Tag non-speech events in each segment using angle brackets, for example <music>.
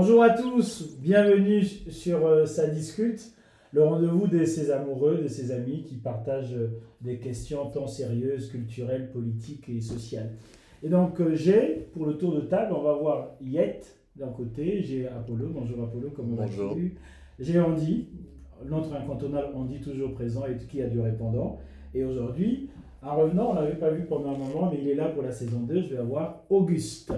Bonjour à tous, bienvenue sur euh, Ça discute, le rendez-vous de ces amoureux, de ces amis qui partagent euh, des questions tant sérieuses, culturelles, politiques et sociales. Et donc euh, j'ai, pour le tour de table, on va voir Yet d'un côté, j'ai Apollo, bonjour Apollo, comme on Bonjour. vu. J'ai Andy, notre incontournable Andy toujours présent et qui a du répondant. Et aujourd'hui, en revenant, on ne l'avait pas vu pendant un moment, mais il est là pour la saison 2, je vais avoir Auguste.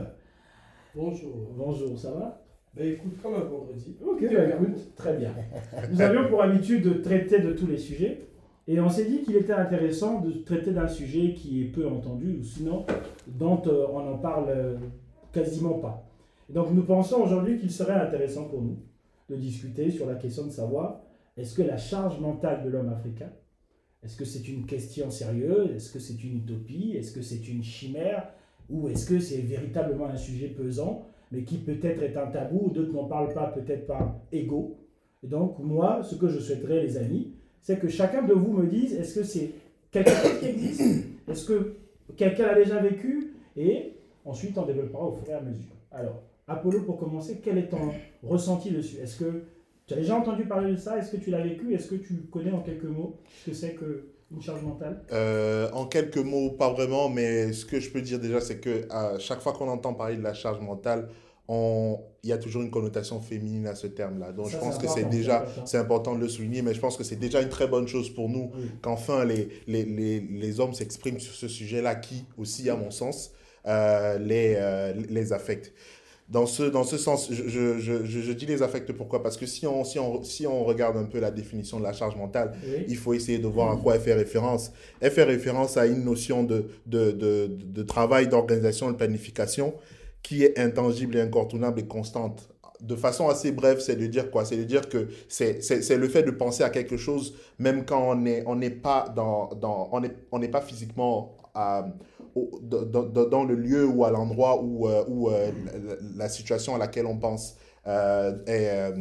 Bonjour. Bonjour, ça va? Ben écoute, comme un vendredi. Ok, bah écoute, très bien. <laughs> Nous avions pour habitude de traiter de tous les sujets et on s'est dit qu'il était intéressant de traiter d'un sujet qui est peu entendu ou sinon dont euh, on n'en parle euh, quasiment pas. Et donc nous pensons aujourd'hui qu'il serait intéressant pour nous de discuter sur la question de savoir est-ce que la charge mentale de l'homme africain, est-ce que c'est une question sérieuse, est-ce que c'est une utopie, est-ce que c'est une chimère ou est-ce que c'est véritablement un sujet pesant mais qui peut-être est un tabou, d'autres n'en parlent pas peut-être par ego. Et donc, moi, ce que je souhaiterais, les amis, c'est que chacun de vous me dise est-ce que c'est quelque chose qui existe? Est-ce que quelqu'un l'a déjà vécu? Et ensuite, on développera au fur et à mesure. Alors, Apollo, pour commencer, quel est ton ressenti dessus? Est-ce que tu as déjà entendu parler de ça? Est-ce que tu l'as vécu? Est-ce que tu connais en quelques mots? Ce que c'est qu'une charge mentale Euh, en quelques mots, pas vraiment, mais ce que je peux dire déjà, c'est que à chaque fois qu'on entend parler de la charge mentale, on... il y a toujours une connotation féminine à ce terme-là. Donc Ça, je pense que c'est important, déjà, c'est important. c'est important de le souligner, mais je pense que c'est déjà une très bonne chose pour nous Oui. qu'enfin les, les, les, les hommes s'expriment sur ce sujet-là qui, aussi à mon sens, euh, les, euh, les affecte. Dans ce, dans ce sens, je, je, je, je- dis les affecte pourquoi? Parce que si on, si, on, si on regarde un peu la définition de la charge mentale, Oui. il faut essayer de voir à quoi elle fait référence. Elle fait référence à une notion de, de, de, de travail, d'organisation, de planification qui est intangible et incontournable et constante. De façon assez brève, c'est de dire quoi? C'est de dire que c'est le fait de penser à quelque chose, même quand on n'est on n'est pas, dans, dans, on n'est on n'est pas physiquement à- dans, le lieu ou à l'endroit où, euh, où euh, la, situation à laquelle on pense euh, est,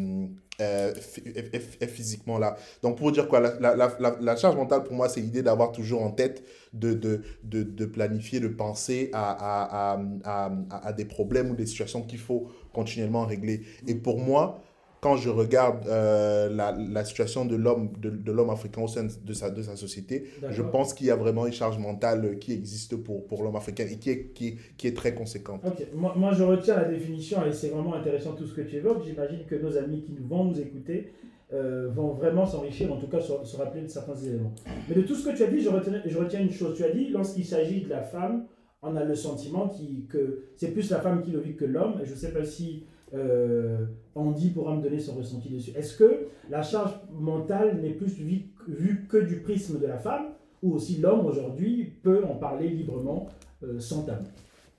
est- est- physiquement là. Donc, pour dire quoi, la, la, la, charge mentale, pour moi, c'est l'idée d'avoir toujours en tête de, de, de, de planifier, de penser à, à, à- à des problèmes ou des situations qu'il faut continuellement régler. Et pour moi, quand je regarde euh, la, la situation de l'homme de, de l'homme africain au sein de sa, de sa société, je pense qu'il y a vraiment une charge mentale qui existe pour, pour l'homme africain et qui est, qui, est- qui est très conséquente. Ok, moi, moi, je retiens la définition et c'est vraiment intéressant tout ce que tu évoques. J'imagine que nos amis qui nous vont nous écouter euh, vont vraiment s'enrichir, en tout cas se, rappeler de certains éléments. Mais de tout ce que tu as dit, je retiens, je retiens une chose. Tu as dit, lorsqu'il s'agit de la femme, on a le sentiment qui, que c'est plus la femme qui le vit que l'homme. Je ne sais pas si euh, Andy pourra me donner son ressenti dessus. Est-ce que la charge mentale n'est plus vue, vue que du prisme de la femme ou aussi l'homme aujourd'hui peut en parler librement euh, sans tabou?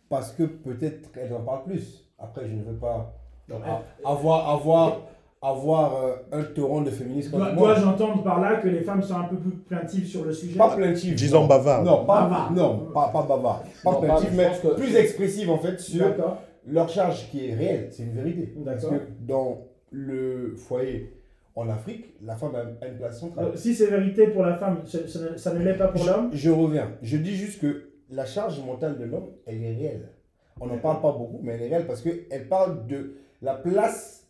Parce que peut-être qu'elle en parle plus. Après, je ne veux pas Donc, a- avoir, avoir, avoir euh, un torrent de féministes Dois- moi. Dois-je entendre par là que les femmes sont un peu plus plaintives sur le sujet? Pas plaintive. Disons non. bavard. Non, pas, Bavard. non, pas, pas bavard. Pas Non, pas- plaintive, je mais que- plus expressive en fait sur D'accord. Leur charge qui est réelle. C'est une vérité. Parce que dans le foyer en Afrique, la femme a une place centrale. Euh, si c'est vérité pour la femme, ça, ça ne- ça ne l'est pas pour l'homme? Je reviens. Je dis juste que la charge mentale de l'homme, elle est réelle. On n'en parle pas beaucoup, mais elle est réelle parce qu'elle parle de la place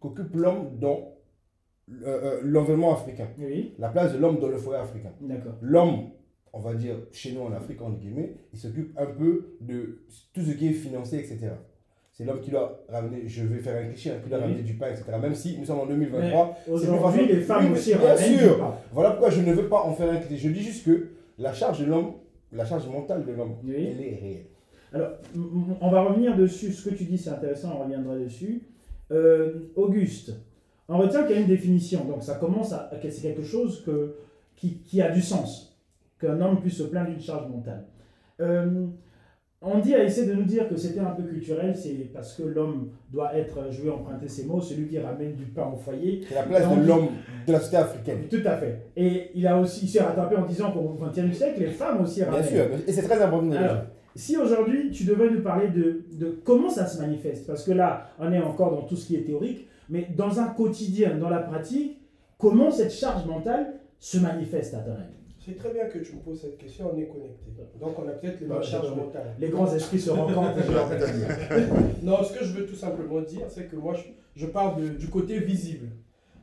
qu'occupe l'homme dans euh, euh, l'environnement africain. Oui, La place de l'homme dans le foyer africain. L'homme, on va dire chez nous en Afrique, entre guillemets, il s'occupe un peu de tout ce qui est financier, etc. C'est l'homme qui doit ramener, je vais faire un cliché, hein, qui doit Oui. ramener du pain, etc. Même si nous sommes en Mais 2023, c'est plus aujourd'hui, les femmes Oui, aussi bien sûr. du pain. Voilà pourquoi je ne veux pas en faire un cliché. Je dis juste que la charge de l'homme, la charge mentale de l'homme, Oui. elle est réelle. Alors, on va revenir dessus. Ce que tu dis, c'est intéressant, on reviendra dessus. Euh, Auguste, on retient qu'il y a une définition. Donc, ça commence à. C'est quelque chose que, qui, qui a du sens. Qu'un homme puisse se plaindre d'une charge mentale. Euh, Andy a essayé de nous dire que c'était un peu culturel, c'est parce que l'homme doit être, je vais emprunter ces mots, celui qui ramène du pain au foyer. C'est la place de l'homme de la société africaine. Tout à fait. Et il a aussi il s'est rattrapé en disant qu'au XXe siècle, les femmes aussi Bien ramènent. sûr, et c'est très important Alors, si aujourd'hui tu devais nous parler de, de comment ça se manifeste, parce que là on est encore dans tout ce qui est théorique, mais dans un quotidien, dans la pratique, comment cette charge mentale se manifeste à ton avis? C'est très bien que tu me poses cette question, on est connecté. Donc on a peut-être les mêmes Ouais, charges mentales. Les grands esprits se rencontrent. <laughs> <laughs> Non, ce que je veux tout simplement dire, c'est que moi, je, je parle de- du côté visible.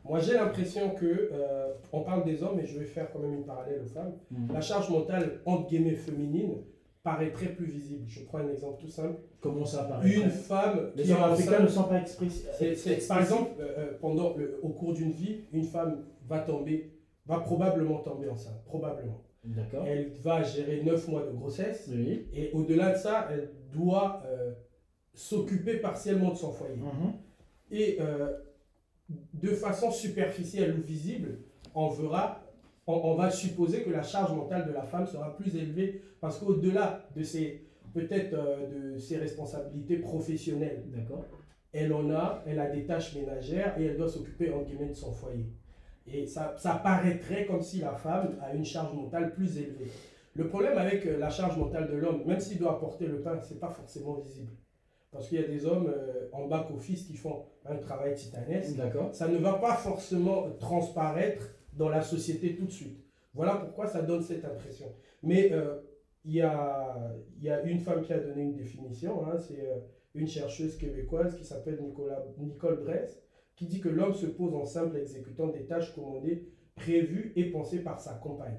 Moi, j'ai l'impression que, euh, on parle des hommes, et je vais faire quand même une parallèle aux femmes. Mhm. La charge mentale, entre guillemets, féminine, paraît très plus visible. Je prends un exemple tout simple. Comment ça paraît Une femme Les qui hommes africains ne sont pas expressifs. Par exemple, euh, euh, pendant le, au cours d'une vie, une femme va tomber, va probablement tomber enceinte, probablement. D'accord. Elle va gérer 9 mois de grossesse Oui. et au-delà de ça, elle doit euh, s'occuper partiellement de son foyer. Mhm. Et euh, de façon superficielle ou visible, on verra, on, on va supposer que la charge mentale de la femme sera plus élevée parce qu'au-delà de ses peut-être euh, de ses responsabilités professionnelles, D'accord. elle en a, elle a des tâches ménagères et elle doit s'occuper en guillemets de son foyer. Et ça, ça paraîtrait comme si la femme a une charge mentale plus élevée. Le problème avec euh, la charge mentale de l'homme, même s'il doit apporter le pain, c'est pas forcément visible. Parce qu'il y a des hommes euh, en back-office qui font un travail titanesque. D'accord. Ça ne va pas forcément transparaître dans la société tout de suite. Voilà pourquoi ça donne cette impression. Mais euh, il y, a, y a une femme qui a donné une définition, hein, c'est euh, une chercheuse québécoise qui s'appelle Nicole Bress, qui dit que l'homme se pose en simple exécutant des tâches commandées, prévues et pensées par sa compagne.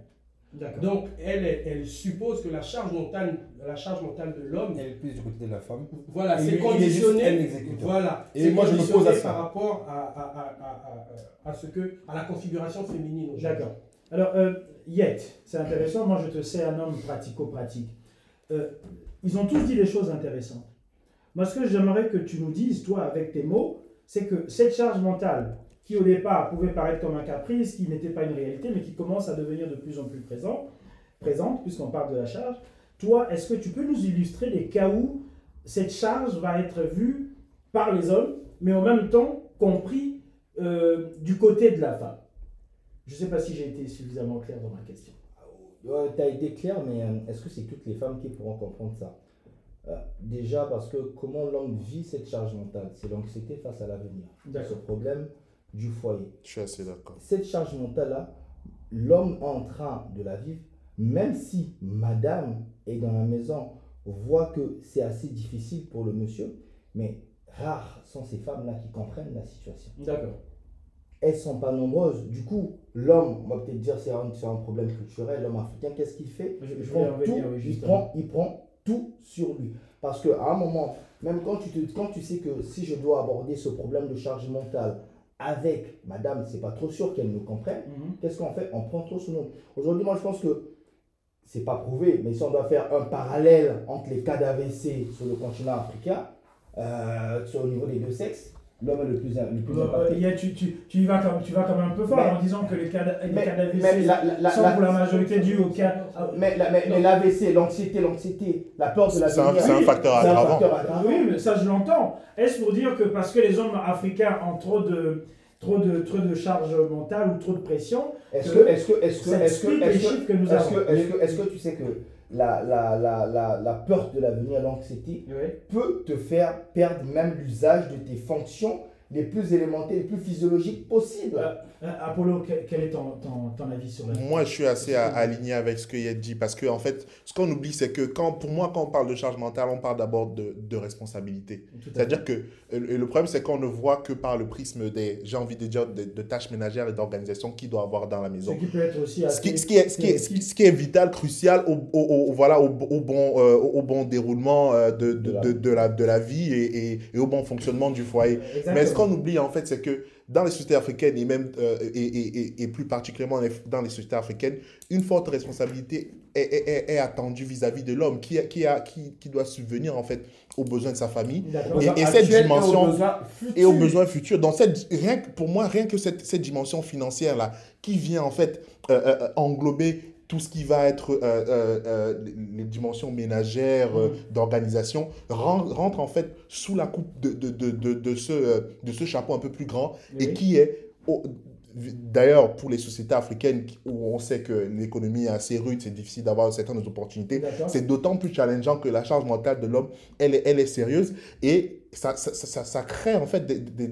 D'accord. Donc, elle, elle, elle suppose que la charge mentale, la charge mentale de l'homme, Elle est plus du côté de la femme. voilà, c'est conditionné. Voilà, Et c'est moi, je me conditionné pose à ça. par rapport à, à, à, à, à, à ce que, à la configuration féminine. D'accord. Alors, euh, Yet, c'est intéressant. Moi, je te sais un homme pratico-pratique. Euh, ils ont tous dit des choses intéressantes. Moi, ce que j'aimerais que tu nous dises, toi, avec tes mots, c'est que cette charge mentale, qui au départ pouvait paraître comme un caprice, qui n'était pas une réalité, mais qui commence à devenir de plus en plus présent, présente, puisqu'on parle de la charge, toi, est-ce que tu peux nous illustrer les cas où cette charge va être vue par les hommes, mais en même temps compris euh, du côté de la femme? Je ne sais pas si j'ai été suffisamment clair dans ma question. tu as été clair, mais euh, est-ce que c'est toutes les femmes qui pourront comprendre ça? Déjà parce que comment l'homme vit cette charge mentale, c'est l'anxiété face à l'avenir. Ce problème du foyer. Je suis assez d'accord. Cette charge mentale-là, l'homme est en train de la vivre, même si madame est dans la maison, voit que c'est assez difficile pour le monsieur, mais rares sont ces femmes-là qui comprennent la situation. D'accord. elles sont pas nombreuses. Du coup, l'homme, on va peut-être dire c'est un, c'est un problème culturel, l'homme africain, qu'est-ce qu'il fait? Je, je il prend, tout, venir, oui, il, prend, il prend tout sur lui. Parce qu'à un moment, même quand tu, te, quand tu sais que si je dois aborder ce problème de charge mentale avec madame, c'est pas trop sûr qu'elle nous comprenne, Mhm. qu'est-ce qu'on fait? On prend trop sur nous. Aujourd'hui, moi je pense que c'est pas prouvé, mais si on doit faire un parallèle entre les cas d'AVC sur le continent africain, euh, sur le niveau des deux sexes, l'homme est le plus, le plus impacté. il y a- tu, tu, tu y vas comme, tu vas comme un peu fort Mais- en disant que les cas d'AVC la- la- la- sont la- pour la majorité dus au cas. Mais, la- mais, mais l'AVC, l'anxiété, l'anxiété, la peur de l'avenir. c'est un facteur c'est un aggravant. facteur aggravant. oui, mais ça je l'entends. Est-ce pour dire que parce que les hommes africains ont trop de, trop de, trop de charge mentale ou trop de pression, Est-ce que que, est-ce que, est-ce que, ça est-ce que, explique les est-ce chiffres que, que nous est-ce avons que, est-ce que, est-ce que tu sais que la, la, la, la, la peur de l'avenir, l'anxiété, Oui. peut te faire perdre même l'usage de tes fonctions les plus élémentaires, les plus physiologiques possibles. Euh, euh, Apollo, quel, est ton, ton, ton avis sur la Moi, je suis assez a- aligné avec ce que Yed dit parce que, en fait, ce qu'on oublie, c'est que quand, pour moi, quand on parle de charge mentale, on parle d'abord de, de responsabilité. C'est-à-dire que le problème, c'est qu'on ne voit que par le prisme des, j'ai envie de dire, de, de tâches ménagères et d'organisation qu'il doit avoir dans la Ce maison. qui peut être aussi Ce qui, assez ce, qui est, ce, qui est, ce qui- ce qui est vital, crucial au, au- au- voilà, au, au bon, euh, au bon déroulement euh, de, de, de, de la, de la vie et, et, et au bon fonctionnement du foyer. Exactement. Mais qu'on oublie en fait, c'est que dans les sociétés africaines et même euh, et, et, et, plus particulièrement dans les sociétés africaines, une forte responsabilité est, est, est- est attendue vis-à-vis de l'homme qui, a- qui, a, qui, qui doit subvenir en fait aux besoins de sa famille et- cette dimension- aux besoins et aux futurs. besoins futurs. Donc cette, rien que, pour moi, rien que cette, cette dimension financière là, qui vient en fait euh, euh, englober tout ce qui va être euh, euh, euh, les, dimensions ménagères, euh, d'organisation, ren- rentre en fait sous la coupe de, de, de, de, ce, de ce chapeau un peu plus grand et qui est, d'ailleurs, pour les sociétés africaines où on sait que l'économie est assez rude, c'est difficile d'avoir certaines opportunités, c'est d'autant plus challengeant que la charge mentale de l'homme, elle est, elle est sérieuse et ça, ça, ça, ça- crée en fait des, des,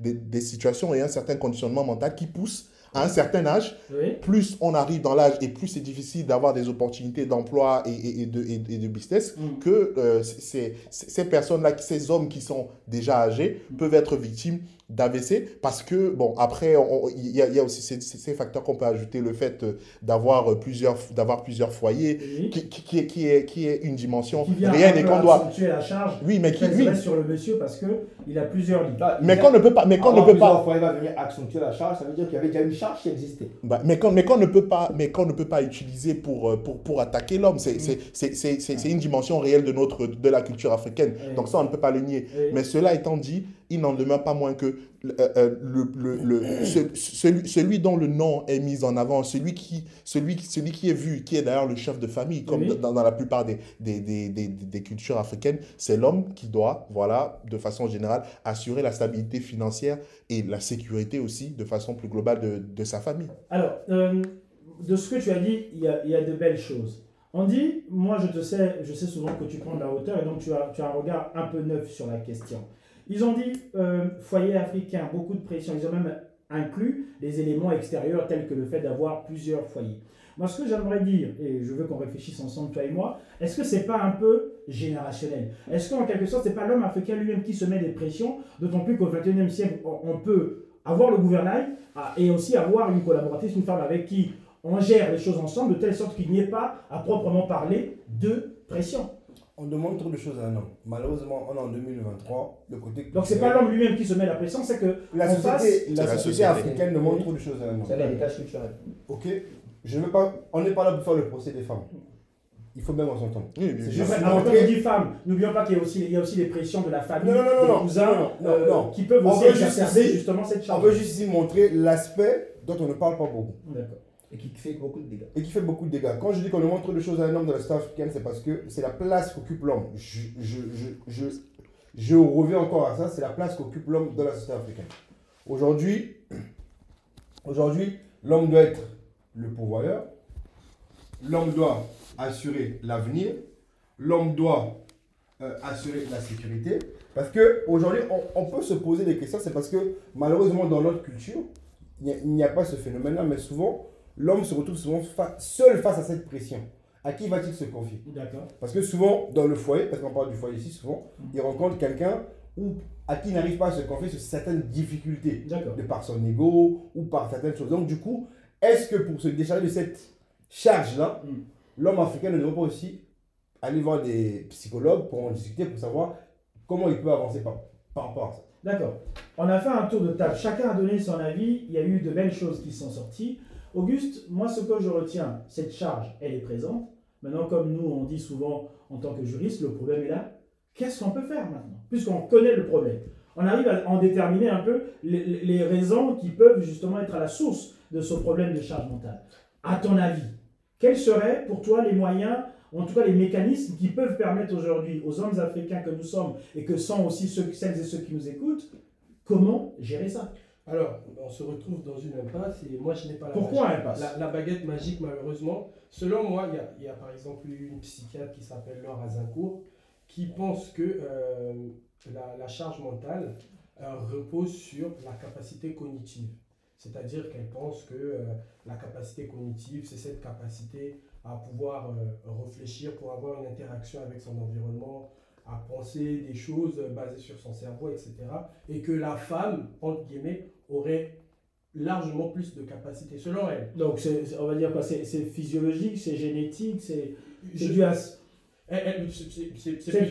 des- des situations et un certain conditionnement mental qui pousse À un certain âge, Oui. plus on arrive dans l'âge et plus c'est difficile d'avoir des opportunités d'emploi et, et- et de, et- et de business, Mm. que euh, ces, ces- ces personnes-là, ces hommes qui sont déjà âgés, Mm. peuvent être victimes d'AVC parce que, bon, après, il y, a- il y a aussi ces, facteurs qu'on peut ajouter, le fait euh, d'avoir euh, plusieurs, d'avoir plusieurs foyers, Oui. qui, qui, qui est, qui, est, qui est une dimension réelle et qu'on doit... accentuer la charge Oui, mais qui... Oui, sur le monsieur parce que il a plusieurs lits. Là, mais qu'on ne peut pas... Mais qu'on ne peut plusieurs pas... foyers va venir accentuer la charge, ça veut dire qu'il y avait déjà une charge qui existait. Bah, mais qu'on mais ne peut pas mais ne peut pas utiliser pour, euh, pour, pour attaquer l'homme c'est c'est- une dimension réelle de notre de la culture africaine. Donc ça on ne peut pas le nier. Mais cela étant dit il n'en demeure pas moins que euh, euh, le, le, le- ce- celui, celui dont le nom est mis en avant celui qui celui celui qui est vu qui est d'ailleurs le chef de famille comme Oui. dans, dans la plupart des des, des, des, des cultures africaines c'est l'homme qui doit voilà de façon générale assurer la stabilité financière et la sécurité aussi de façon plus globale de, de sa famille Alors, euh, de ce que tu as dit, il y a, il y a de belles choses. On dit, moi je te sais, je sais souvent que tu prends de la hauteur et donc tu as, tu as un regard un peu neuf sur la question. Ils ont dit, euh, foyer africain, beaucoup de pression. Ils ont même inclus les éléments extérieurs tels que le fait d'avoir plusieurs foyers. Moi, ce que j'aimerais dire, et je veux qu'on réfléchisse ensemble, toi et moi, est-ce que c'est pas un peu générationnel? Est-ce qu'en quelque sorte, c'est pas l'homme africain lui-même qui se met des pressions, d'autant plus qu'au XXIe siècle, on, peut avoir le gouvernail ah, et aussi avoir une collaboratrice, une femme avec qui on gère les choses ensemble, de telle sorte qu'il n'y ait pas, à proprement parler, de pression. On demande trop de choses à un homme. Malheureusement, on est en 2023. Le côté Donc c'est pas l'homme lui-même qui se met la pression, c'est que La en société, la la africaine demande Oui. trop de choses à un homme. C'est l'héritage culturel. Ok Je ne veux pas. On n'est pas là pour faire le procès des femmes. Il faut bien qu'on s'entende. Oui, bien C'est sûr. juste Après, après, montrer- quand on dit femme, n'oublions pas qu'il y a aussi, il y a aussi les pressions de la famille, Non, non, non, des non, cousins, non, non, euh, non. qui peuvent On aussi exacerber justement cette On charge. veut juste ici montrer l'aspect dont on ne parle pas beaucoup D'accord. Et qui fait beaucoup de dégâts. et qui fait beaucoup de dégâts. Quand je dis qu'on demande trop de choses à un homme dans la société africaine, c'est parce que c'est la place qu'occupe l'homme. Je, je, je, je, reviens encore à ça, c'est la place qu'occupe l'homme dans la société africaine. <clears throat> Aujourd'hui, l'homme doit être le pourvoyeur, l'homme doit assurer l'avenir, l'homme doit euh, assurer la sécurité. Parce que aujourd'hui, on, on peut se poser des questions, c'est parce que malheureusement dans notre culture, il n'y a- a, pas ce phénomène-là, mais souvent, l'homme se retrouve souvent fa- seul face à cette pression. À qui va-t-il se confier? Parce que souvent, dans le foyer, parce qu'on parle du foyer ici, souvent, il rencontre quelqu'un à qui il n'arrive pas à se confier sur certaines difficultés D'accord. de par son ego ou par certaines choses. Donc, du coup, est-ce que pour se décharger de cette charge-là, Mm. l'homme africain ne devrait pas aussi aller voir des psychologues pour en discuter, pour savoir comment il peut avancer par, par rapport à ça? D'accord. On a fait un tour de table. Chacun a donné son avis. Il y a eu de belles choses qui sont sorties. Auguste, moi, ce que je retiens, cette charge, elle est présente. Maintenant, comme nous, on dit souvent en tant que juriste, le problème est là. Qu'est-ce qu'on peut faire maintenant Puisqu'on connaît le problème? On arrive à en déterminer un peu les, raisons qui peuvent justement être à la source de ce problème de charge mentale. À ton avis, quels seraient pour toi les moyens, en tout cas les mécanismes qui peuvent permettre aujourd'hui aux hommes africains que nous sommes et que sont aussi ceux, celles et ceux qui nous écoutent, comment gérer ça? Alors, on se retrouve dans une impasse et moi je n'ai pas la Pourquoi baguette- impasse la, la baguette magique malheureusement. Selon moi, il y y a par exemple une psychiatre qui s'appelle Laure Azincourt qui pense que euh, la, la charge mentale euh, repose sur la capacité cognitive. C'est-à-dire qu'elle pense que euh, la capacité cognitive, c'est cette capacité à pouvoir réfléchir pour avoir une interaction avec son environnement, à penser des choses basées sur son cerveau, etc. Et que la femme, entre guillemets, aurait largement plus de capacité, selon elle. Donc, on va dire quoi C'est physiologique, c'est génétique, c'est dû à cette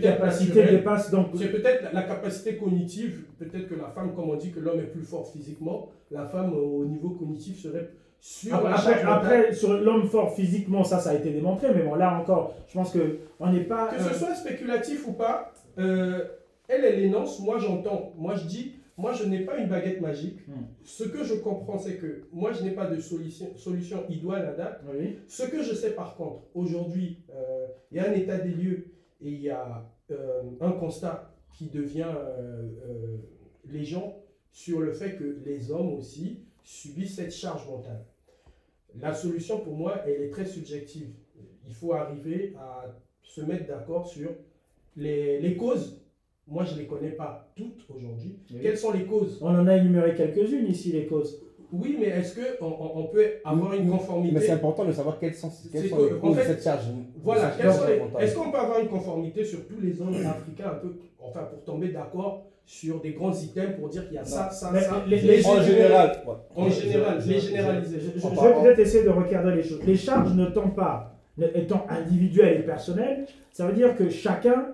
capacité dépasse donc. C'est peut-être la, la capacité cognitive, peut-être que la femme, comme on dit que l'homme est plus fort physiquement, la femme au niveau cognitif serait sur Après, après, sur l'homme fort physiquement, ça, ça a été démontré, mais bon, là encore, je pense que on n'est pas. Que euh, ce soit spéculatif ou pas, euh, elle, elle énonce, moi j'entends, moi je dis, moi je n'ai pas une baguette magique. Hmm. Ce que je comprends, c'est que moi je n'ai pas de solution, solution idoine à date. Oui. Ce que je sais par contre, aujourd'hui, euh, il y a un état des lieux et il y a euh, un constat qui devient euh, euh, légion sur le fait que les hommes aussi subissent cette charge mentale. La solution pour moi, elle est très subjective. Il faut arriver à se mettre d'accord sur les, les causes. Moi, je ne les connais pas toutes aujourd'hui. Oui. Quelles sont les causes? On en a énuméré quelques-unes ici, les causes. Oui, mais est-ce qu'on on, peut avoir une Mais c'est conformité important de savoir quelles sont, quelles sont que, les causes de fait, cette charge. Voilà, cette charge mentale. est-ce qu'on peut avoir une conformité sur tous les hommes africains un peu, enfin pour tomber d'accord sur des grands items pour dire qu'il y a ça, ça, Mais ça les- les les- En général, en général, les généraliser. Je, je- vais peut-être essayer de recadrer les choses. Les charges ne tombent pas, étant individuelles et personnelles, ça veut dire que chacun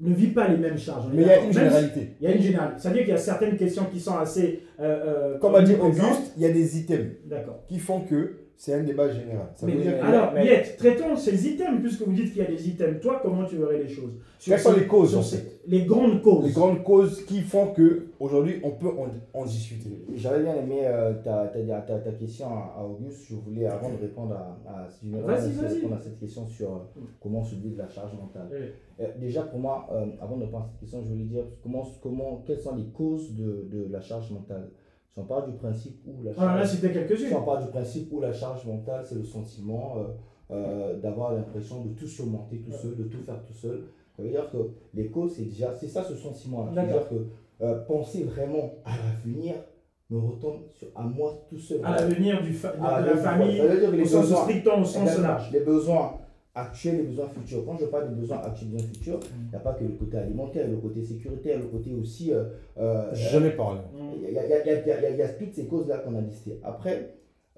ne vit pas les mêmes charges. Mais il y a une généralité. Il y a une généralité. Ça veut dire qu'il y a certaines questions qui sont assez. euh, euh, Comme a dit. Auguste, il y a des items D'accord. qui font que c'est un débat général. Ça Mais- veut dire que- alors, mais- Yet, traitons ces items, puisque vous dites qu'il y a des items. Toi, comment tu verrais les choses? Sur Quelles sont les causes, en fait? Les grandes causes. les grandes causes qui font que aujourd'hui on peut en, en discuter. J'avais bien aimé euh, ta, ta, ta, ta question à, à Auguste. Je voulais, avant de répondre à, à, si de vas-y. répondre à cette question sur euh, comment se vide la charge mentale. Oui. Euh, déjà, pour moi, euh, avant de répondre à cette question, je voulais dire comment, comment, quelles sont les causes de, de la charge mentale? On parle du principe où la On en a charge, quelques-unes. parle du principe où la charge mentale, c'est le sentiment euh, euh, d'avoir l'impression de tout surmonter tout seul, de tout faire tout seul. Ça veut dire que causes, c'est déjà, c'est ça ce sentiment-là. C'est-à-dire que euh, penser vraiment à l'avenir me retourne sur, à moi tout seul. À l'avenir du fa- de, la famille, au sens strictement, au sens large. Les besoins actuels, les besoins futurs. Quand je parle des besoins actuels, besoins futurs, Mm. il n'y a pas que le côté alimentaire, le côté sécuritaire, le côté aussi. euh, euh, J'en ai parlé. il y, a- il y a- il y a- il y toutes ces causes-là qu'on a listées. Après,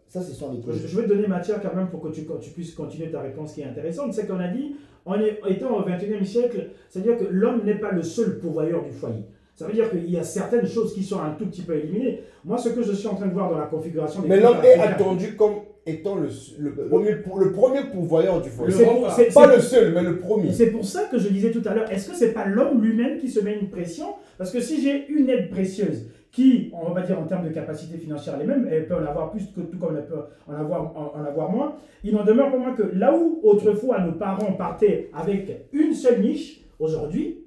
ça, ce sont les Je, causes. je vais te donner matière quand même pour que tu, tu puisses continuer ta réponse qui est intéressante. C'est qu'on a dit, en est- étant au XXIe siècle, c'est-à-dire que l'homme n'est pas le seul pourvoyeur du foyer. Ça veut dire qu'il y a certaines choses qui sont un tout petit peu éliminées. Moi, ce que je suis en train de voir dans la configuration des Mais l'homme est attendu comme étant le, le, premier, le premier pourvoyeur du foyer. C'est pas. c'est- Pas c'est- le seul, mais le premier. C'est pour ça que je disais tout à l'heure, est-ce que c'est pas l'homme lui-même qui se met une pression? Parce que si j'ai une aide précieuse qui, on va pas dire en termes de capacité financière les mêmes, elle peut en avoir plus que tout comme elle peut en avoir, en, en avoir moins, il n'en demeure pour moi que là où autrefois nos parents partaient avec une seule niche, aujourd'hui,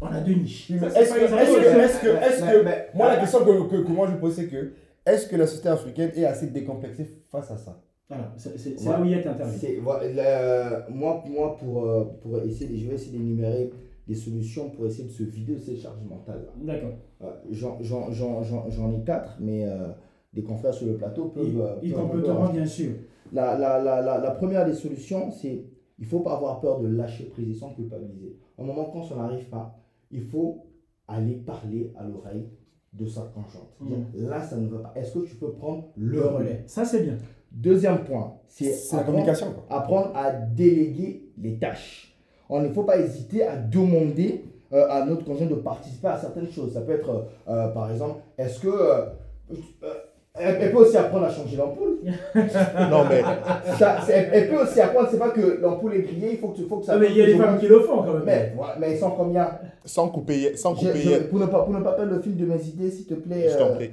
on a deux niches. Est-ce que, est-ce que, est-ce que, moi la question que, que, que moi je pose c'est que, est-ce que la société africaine est assez décomplexée face à ça Voilà, c'est c'est- c'est Ouais. là où il est intervenu. C'est- voilà, moi, moi pour, euh, pour essayer, de- je vais essayer d'énumérer des solutions pour essayer de se vider de ces charges mentales. D'accord. Euh, J'en j'en- j'en- j'en- j'en ai quatre, mais euh, des confrères sur le plateau peuvent. Il, il peuvent un peu complétera bien sûr. La, la, la, la, première des solutions, c'est il ne faut pas avoir peur de lâcher prise et sans culpabiliser. Au moment quand ça n'arrive pas, il faut aller parler à l'oreille de sa conjointe. Dire, Là, ça ne va pas. Est-ce que tu peux prendre le relais? Ça, c'est bien. Deuxième point, c'est la communication quoi. apprendre à déléguer les tâches. On ne faut pas hésiter à demander euh, à notre conjoint de participer à certaines choses. Ça peut être, euh, par exemple, est-ce que... euh, euh, elle, elle peut aussi apprendre à changer l'ampoule. <laughs> Non, mais Ça, elle, elle peut aussi apprendre, c'est pas que l'ampoule est grillée, il faut que, faut que ça... Ah, mais il y a des femmes qui le font quand même. Mais, voilà, mais sont combien? Sans couper, sans couper, je- pour, ne pas, pour ne pas perdre le fil de mes idées, s'il te plaît... je t'en euh, prie. euh,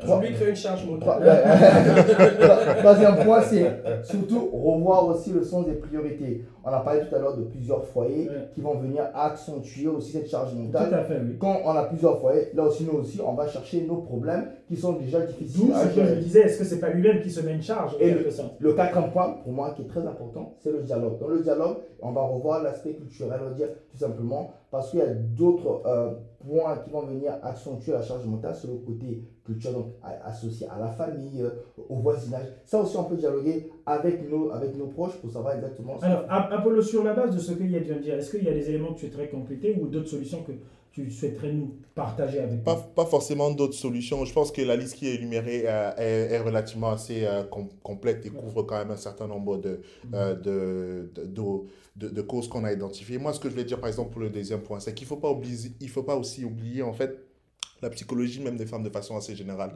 Trois- lui crée une charge Trois-. <laughs> <laughs> Troisième point, c'est surtout revoir aussi le sens des priorités. On a parlé tout à l'heure de plusieurs foyers Ouais. qui vont venir accentuer aussi cette charge Tout mentale. à fait, oui. Quand on a plusieurs foyers, là aussi, nous aussi, on va chercher nos problèmes qui sont déjà difficiles D'où ce que je disais, est-ce que c'est pas lui-même qui se met une charge Et sorte? Le quatrième point, pour moi, qui est très important, c'est le dialogue. Dans le dialogue, on va revoir l'aspect culturel, on va dire tout simplement, parce qu'il y a d'autres euh, points qui vont venir accentuer la charge mentale sur le côté culturel, donc associé à la famille, euh, au voisinage. Ça aussi, on peut dialoguer avec nos, avec nos proches pour savoir exactement ce Alors, Apollo, sur la base de ce que Yad vient de dire, est-ce qu'il y a des éléments que tu souhaiterais compléter ou d'autres solutions que tu souhaiterais nous partager avec Pas, nous? pas forcément d'autres solutions. Je pense que la liste qui est énumérée euh, est, est relativement assez euh, com- complète et couvre quand même un certain nombre de, euh, de, de, de, de- causes qu'on a identifiées. Moi, ce que je vais dire, par exemple, pour le deuxième point, c'est qu'il ne faut, pas oublier- il faut pas aussi oublier, en fait, la psychologie même des femmes de façon assez générale.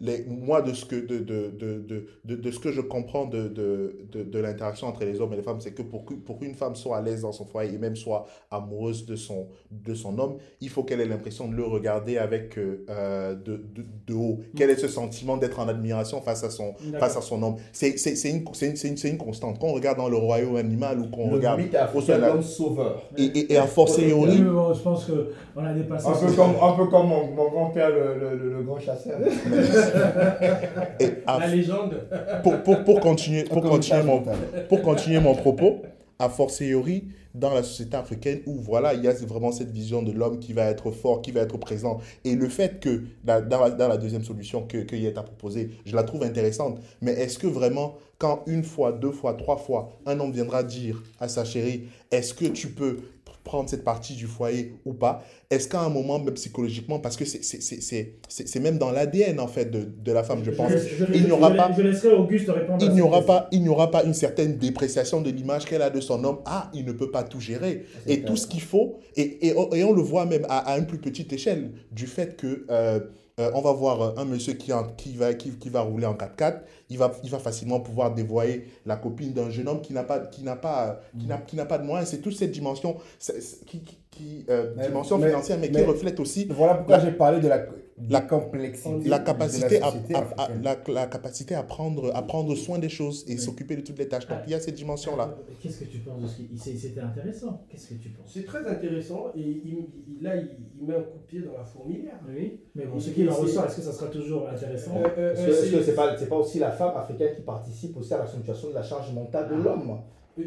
Les, moi, de ce que, de, de, de, de, de, de ce que je comprends de, de, de, de l'interaction entre les hommes et les femmes, c'est que pour que- pour qu'une femme soit à l'aise dans son foyer et même soit amoureuse de son, de son homme, il faut qu'elle ait l'impression de le regarder avec euh, euh, de, de, de haut. Quel est ce sentiment d'être en admiration face à son, face à son homme C'est c'est- c'est une, c'est une, c'est une, c'est une constante. Quand on regarde dans le royaume animal ou qu'on Le regarde mythe au africain l'homme sauveur. et, et, et a fortiori, je pense qu'on a dépassé Un peu comme, un peu comme mon, mon grand-père, le, le, le- le grand chasseur. <laughs> et La légende. pour, pour, pour continuer, pour continuer, mon, pour continuer mon propos, a fortiori dans la société africaine où voilà, il y a vraiment cette vision de l'homme qui va être fort, qui va être présent. Et le fait que dans, dans la, dans la deuxième solution que, que Yet a proposée, je la trouve intéressante. Mais est-ce que vraiment, quand une fois, deux fois, trois fois, un homme viendra dire à sa chérie, est-ce que tu peux prendre cette partie du foyer ou pas Est-ce qu'à un moment, même psychologiquement, parce que c'est- même dans l'ADN en fait de, de la femme, je pense, je- il n'y aura je- pas Je laisserai Auguste répondre. à il n'y cette aura question. pas, il n'y aura pas une certaine dépréciation de l'image qu'elle a de son homme. Ah, il ne peut pas tout gérer. Et tout ce qu'il faut, et, et, et on le voit même à, à une plus petite échelle, du fait que euh, euh, on va voir euh, un monsieur qui, en- qui, va, qui, qui va rouler en 4x4, il va, il va facilement pouvoir dévoyer la copine d'un jeune homme qui n'a pas, qui n'a pas, qui n'a, qui n'a pas de moyens. C'est toute cette dimension, qui, qui, euh, Mais- dimension mais- financière, mais, qui reflète aussi Voilà pourquoi j'ai parlé de la, la- la complexité. la de capacité, la à, la, la capacité à prendre, à prendre soin des choses et Oui. s'occuper de toutes les tâches. Donc il y a cette dimension-là. Qu'est-ce que tu penses de ce qui. c'est- C'était intéressant. Qu'est-ce que tu penses? C'est très intéressant et il- il- là, il, il met un coup de pied dans la fourmilière. Oui, mais bon, Et- ce qu'il en ressort, est-ce que ça sera toujours intéressant? Euh, euh, Est-ce euh, que c'est- pas, c'est pas aussi la femme africaine qui participe aussi à l'accentuation de la charge mentale de l'homme? Euh,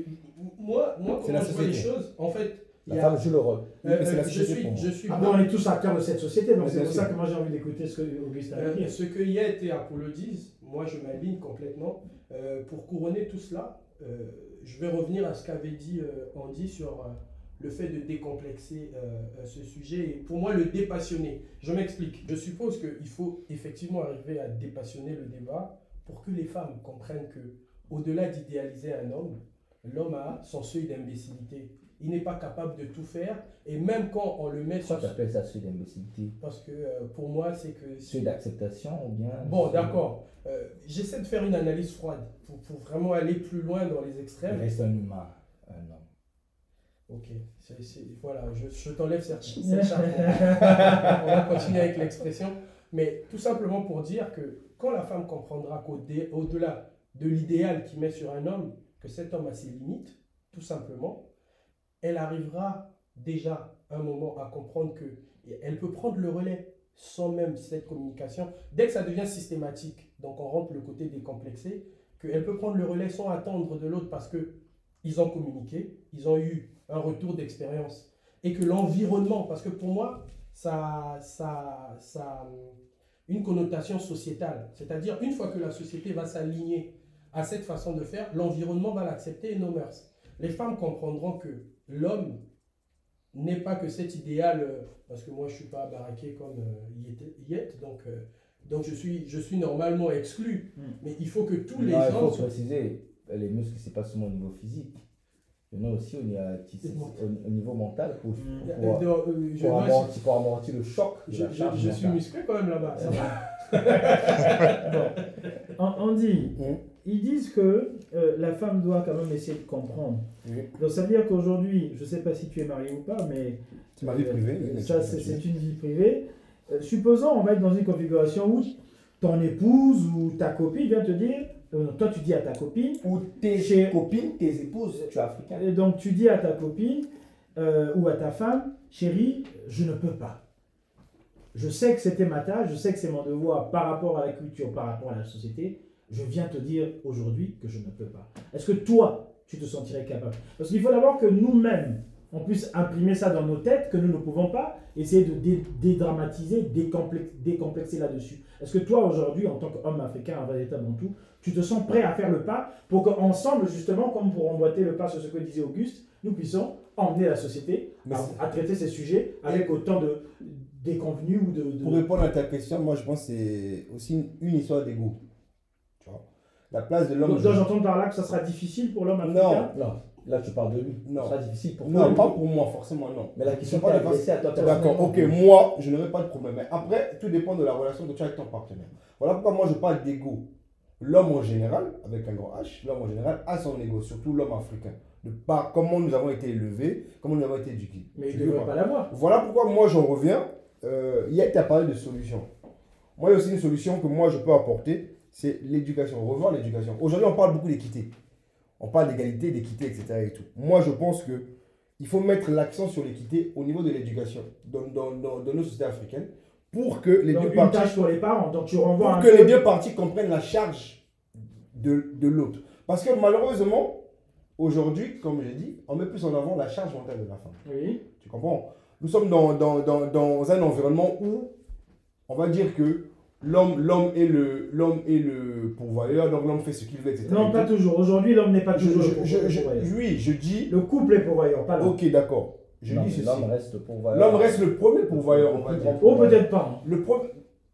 Moi, moi C'est comment la je vois les choses, en fait, La y a- femme joue le rôle. euh, Mais c'est la euh, je société suis, je suis Ah bon, on est tous acteurs de cette société, donc Mais c'est pour ça que moi j'ai envie d'écouter ce que Auguste a à Euh, dire. ce que Yet et Apollo disent, moi je m'aligne complètement. Euh, pour couronner tout cela, euh, je vais revenir à ce qu'avait dit euh, Andy sur euh, le fait de décomplexer ce sujet et pour moi le dépassionner. Je m'explique. Je suppose qu'il faut effectivement arriver à dépassionner le débat pour que les femmes comprennent que au-delà d'idéaliser un homme, l'homme a son seuil d'imbécilité. Il n'est pas capable de tout faire et même quand on le met Pourquoi sur... tu appelles ça seuil d'imbécilité Parce que euh, pour moi c'est que... Seuil d'acceptation ou bien. Bon, d'accord. Euh, J'essaie de faire une analyse froide pour, pour vraiment aller plus loin dans les Il extrêmes. reste un humain, un homme. Ok, c'est- c'est- voilà, je, je t'enlève cette, cette chape. <laughs> On va continuer avec l'expression. Mais tout simplement pour dire que quand la femme comprendra qu'au-delà de l'idéal qu'il met sur un homme, que cet homme a ses limites, tout simplement, elle arrivera déjà un moment à comprendre que elle peut prendre le relais sans même cette communication. Dès que ça devient systématique, donc on rentre le côté décomplexé, qu'elle peut prendre le relais sans attendre de l'autre parce que ils ont communiqué, ils ont eu un retour d'expérience. Et que l'environnement, parce que pour moi, ça, ça, ça une connotation sociétale. C'est-à-dire, une fois que la société va s'aligner à cette façon de faire, l'environnement va l'accepter et nos mœurs. Les femmes comprendront que l'homme n'est pas que cet idéal, euh, parce que moi je ne suis pas baraqué comme euh, Yet, donc, euh, donc je, suis, je suis normalement exclu. Mm. Mais il faut que tous les Non, il faut préciser, les muscles, c'est pas seulement au niveau physique. Il y en a aussi au, niveau- au- au niveau mental pour, Mm. pour, pour moi, amortir, pour amortir le choc. je, je- je suis musclé quand même là-bas. <laughs> Bon. <laughs> Andy, Mm. Ils disent que euh, la femme doit quand même essayer de comprendre. Oui. Donc ça veut dire qu'aujourd'hui, je ne sais pas si tu es marié ou pas, mais C'est ma vie euh, privée. ça c'est une vie privée. Euh, supposons on va être dans une configuration où ton épouse ou ta copine vient te dire, euh, toi tu dis à ta copine, Ou tes Chez- copines, tes épouses, tu es africain. et donc tu dis à ta copine ou à ta femme, chérie, je ne peux pas. Je sais que c'était ma tâche, je sais que c'est mon devoir par rapport à la culture, par rapport à la société. Je viens te dire aujourd'hui que je ne peux pas. Est-ce que toi, tu te sentirais capable? Parce qu'il faut d'abord que nous-mêmes, on puisse imprimer ça dans nos têtes, que nous ne pouvons pas essayer de dé- dédramatiser, décomplex- décomplexer là-dessus. Est-ce que toi, aujourd'hui, en tant qu'homme africain, un véritable tout, tu te sens prêt à faire le pas pour qu'ensemble, justement, comme pour emboîter le pas sur ce que disait Auguste, nous puissions emmener la société à, à traiter ces sujets avec autant de déconvenus ou de... de- Pour répondre à ta question, moi je pense que c'est aussi une, une histoire d'ego. La place de l'homme. Donc, j'entends par là que ça sera difficile pour l'homme Non. africain Non, là tu parles de lui. Non. Ce sera difficile pour Non, pas pour moi, forcément, non. Mais la question pas de adressée à toi D'accord, ok, moi, je n'aurai pas de problème. Mais après, tout dépend de la relation que tu as avec ton partenaire. Voilà pourquoi moi je parle d'ego. L'homme en général, avec un grand H, l'homme en général a son ego, surtout l'homme africain. De par comment nous avons été élevés, comment nous avons été éduqués. Mais il Tu ne veux devrait pas. l'avoir. Voilà pourquoi moi j'en reviens. Euh, hier, tu as parlé de solutions. Moi, il y a aussi une solution que moi je peux apporter, c'est l'éducation. Revoir l'éducation. Aujourd'hui, on parle beaucoup d'équité. On parle d'égalité, d'équité, etc. Et tout. Moi, je pense que il faut mettre l'accent sur l'équité au niveau de l'éducation dans, dans, dans, dans nos sociétés africaines pour que les Donc, deux une parties tâche pour les parents. Donc tu renvoies pour que peu- les deux parties comprennent la charge de, de l'autre. Parce que malheureusement, aujourd'hui, comme j'ai dit, on met plus en avant la charge mentale de la femme. Oui. Tu comprends? Nous sommes dans, dans, dans, dans un environnement où on va dire que l'homme l'homme est le l'homme est le pourvoyeur, donc l'homme fait ce qu'il veut, etc. Non, pas toujours. Aujourd'hui, l'homme n'est pas toujours je- le je- je- pourvoyeur. oui, je dis. Le couple est pourvoyeur, pas l'homme. Ok, d'accord. Je Non, dis ceci. L'homme reste pourvoyeur. L'homme reste le premier pourvoyeur, on va dire. Ou peut-être pas. Le pro...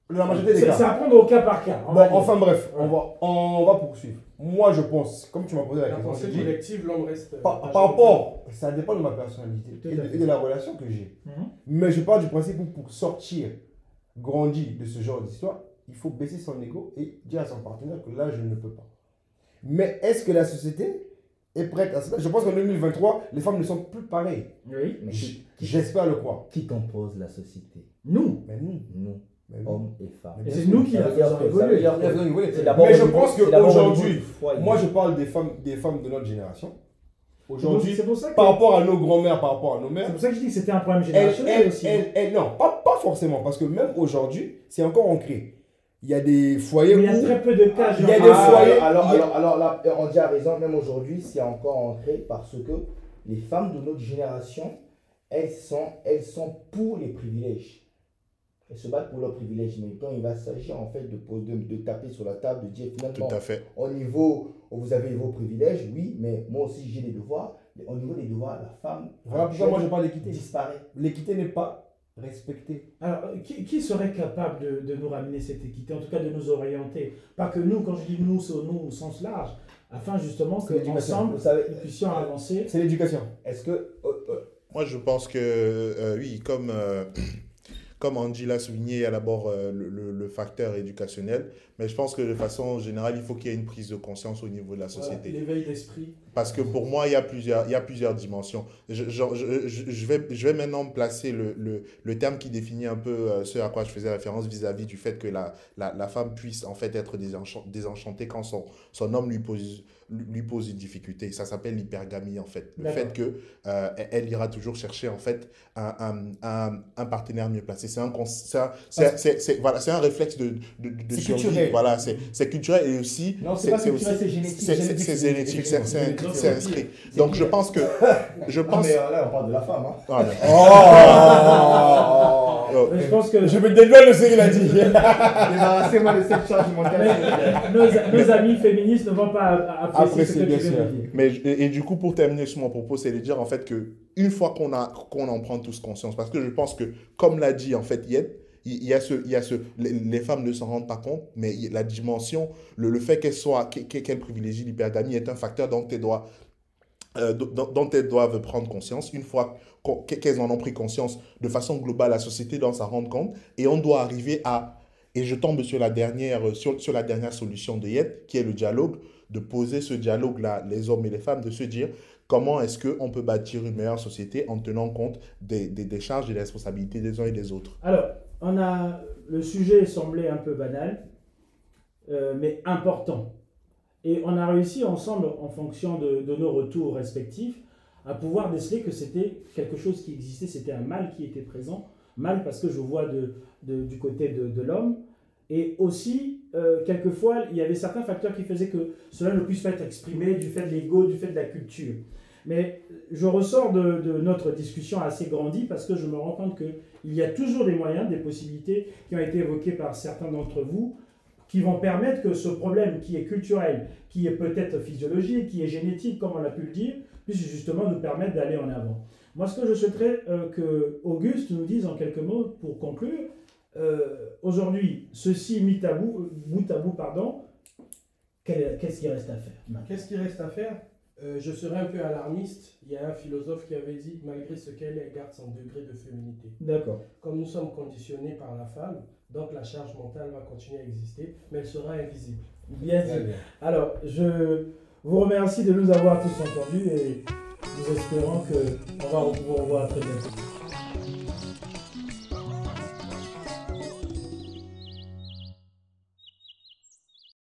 La majorité des cas. c'est à prendre au cas par cas. on Bon, enfin bref, on va, on va poursuivre. Moi, je pense, comme tu m'as posé la La question, pensée collective, l'homme reste. par, par rapport, ça dépend de ma personnalité et de, fait. et de la relation que j'ai. Mhm. Mais je parle du principe où pour sortir grandi de ce genre d'histoire, il faut baisser son ego et dire à son partenaire que là, je ne peux pas. Mais est-ce que la société est prête à cela Je pense qu'en 2023, les femmes ne sont plus pareilles. Oui. Mais J'espère le croire. qui compose la société? Nous. Mais nous, Nous, mais hommes et femmes. Et c'est nous qui Ça la veut dire faisons que- ça veut évoluer. dire Il y a besoin de rigoler. C'est d'abord Mais je pense qu'aujourd'hui, moi je parle des femmes, des femmes de notre génération. Aujourd'hui, c'est que. par rapport à nos grands-mères, par rapport à nos C'est mères, pour ça que je dis que c'était un problème générationnel elles, aussi. elles- elles- non, pas, pas forcément, parce que même aujourd'hui, c'est encore ancré. Il y a des foyers Mais il y a très peu de cas. Il y a des Ah, foyers- Alors, a- alors, alors là, on dit à raison, même aujourd'hui, c'est encore ancré parce que les femmes de notre génération, elles sont, elles sont pour les privilèges. Elles se battent pour leurs privilèges. Mais quand il va s'agir en fait de, de, de taper sur la table, de dire finalement, Tout à fait. au niveau, vous avez vos privilèges, oui, mais moi aussi j'ai des devoirs. Mais Au niveau des devoirs, la femme Voilà pourquoi moi je parle d'équité. disparaît. L'équité n'est pas respectée. Alors, euh, qui, qui serait capable de, de nous ramener cette équité, en tout cas de nous orienter? Pas que nous, quand je dis nous, c'est au nous au sens large, afin justement savez, nous puissions avancer. C'est l'éducation. est-ce que euh, euh, Moi, je pense que, euh, oui, comme, euh, <clears throat> comme Angie l'a souligné, il y a d'abord euh, le, le- le facteur éducationnel, mais je pense que de façon générale, il faut qu'il y ait une prise de conscience au niveau de la société. L'éveil d'esprit. Parce que pour moi, il y a plusieurs, il y a plusieurs dimensions. Je, je, je, je- vais, je vais maintenant placer le, le, le terme qui définit un peu euh, ce à quoi je faisais référence vis-à-vis du fait que la, la, la femme puisse en fait être désenchan- désenchantée quand son, son homme lui pose, lui pose une difficulté. Ça s'appelle l'hypergamie en fait. Le fait que euh, elle- ira toujours chercher en fait un, un, un, un partenaire mieux placé. C'est un, c'est voilà, un réflexe de, de, de C'est survie. culturel. Voilà, c'est culturel et aussi Non, c'est pas culturel, c'est génétique. c'est- Génétique, c'est inscrit. Donc je pense que <laughs> je pense mais euh, là, on parle de la femme. Hein. Ah, <laughs> Oh oh, je pense que Je me dédouane de ce qu'il a dit. <laughs> Débarrassez-moi de cette charge mentale. nos, nos amis féministes ne vont pas apprécier bien sûr. Mais et, du coup, pour terminer sur mon propos, c'est de dire en fait que une fois qu'on qu'on en prend tous conscience, parce que je pense que comme l'a dit en fait Yed, il y a ce, il y a ce, les, femmes ne s'en rendent pas compte, mais la dimension, le, fait qu'elles soient, qu'elles privilégient l'hypergamie est un facteur dont elles doivent, euh, dont, elles doivent prendre conscience. Une fois qu'elles en ont pris conscience, de façon globale, la société doit s'en rendre compte, et on doit arriver à, et je tombe sur la dernière, sur, la dernière solution de Yed, qui est le dialogue, de poser ce dialogue-là, les hommes et les femmes, de se dire comment est-ce qu'on peut bâtir une meilleure société en tenant compte des, des, des charges et des responsabilités des uns et des autres. Alors, on a, le sujet semblait un peu banal, euh, mais important. Et on a réussi ensemble, en fonction de, de nos retours respectifs, à pouvoir déceler que c'était quelque chose qui existait, c'était un mal qui était présent. Mal parce que je vois de, de- du côté de, de l'homme. Et aussi, euh, quelquefois, il y avait certains facteurs qui faisaient que cela ne puisse pas être exprimé du fait de l'ego, du fait de la culture. Mais je ressors de, notre discussion assez grandie parce que je me rends compte qu'il y a toujours des moyens, des possibilités qui ont été évoquées par certains d'entre vous qui vont permettre que ce problème qui est culturel, qui est peut-être physiologique, qui est génétique, comme on l'a pu le dire, puisse justement nous permettre d'aller en avant. Moi, ce que je souhaiterais euh, que Auguste nous dise en quelques mots pour conclure, euh, aujourd'hui, ceci mis à bout, pardon, qu'est-ce qui reste à faire Qu'est-ce qui reste à faire? Euh, Je serais un peu alarmiste. Il y a un philosophe qui avait dit malgré ce qu'elle est, elle garde son degré de féminité. D'accord. Comme nous sommes conditionnés par la femme, donc la charge mentale va continuer à exister, mais elle sera invisible. Bien dit. Alors, je vous remercie de nous avoir tous entendus et nous espérons qu'on va vous revoir très bientôt.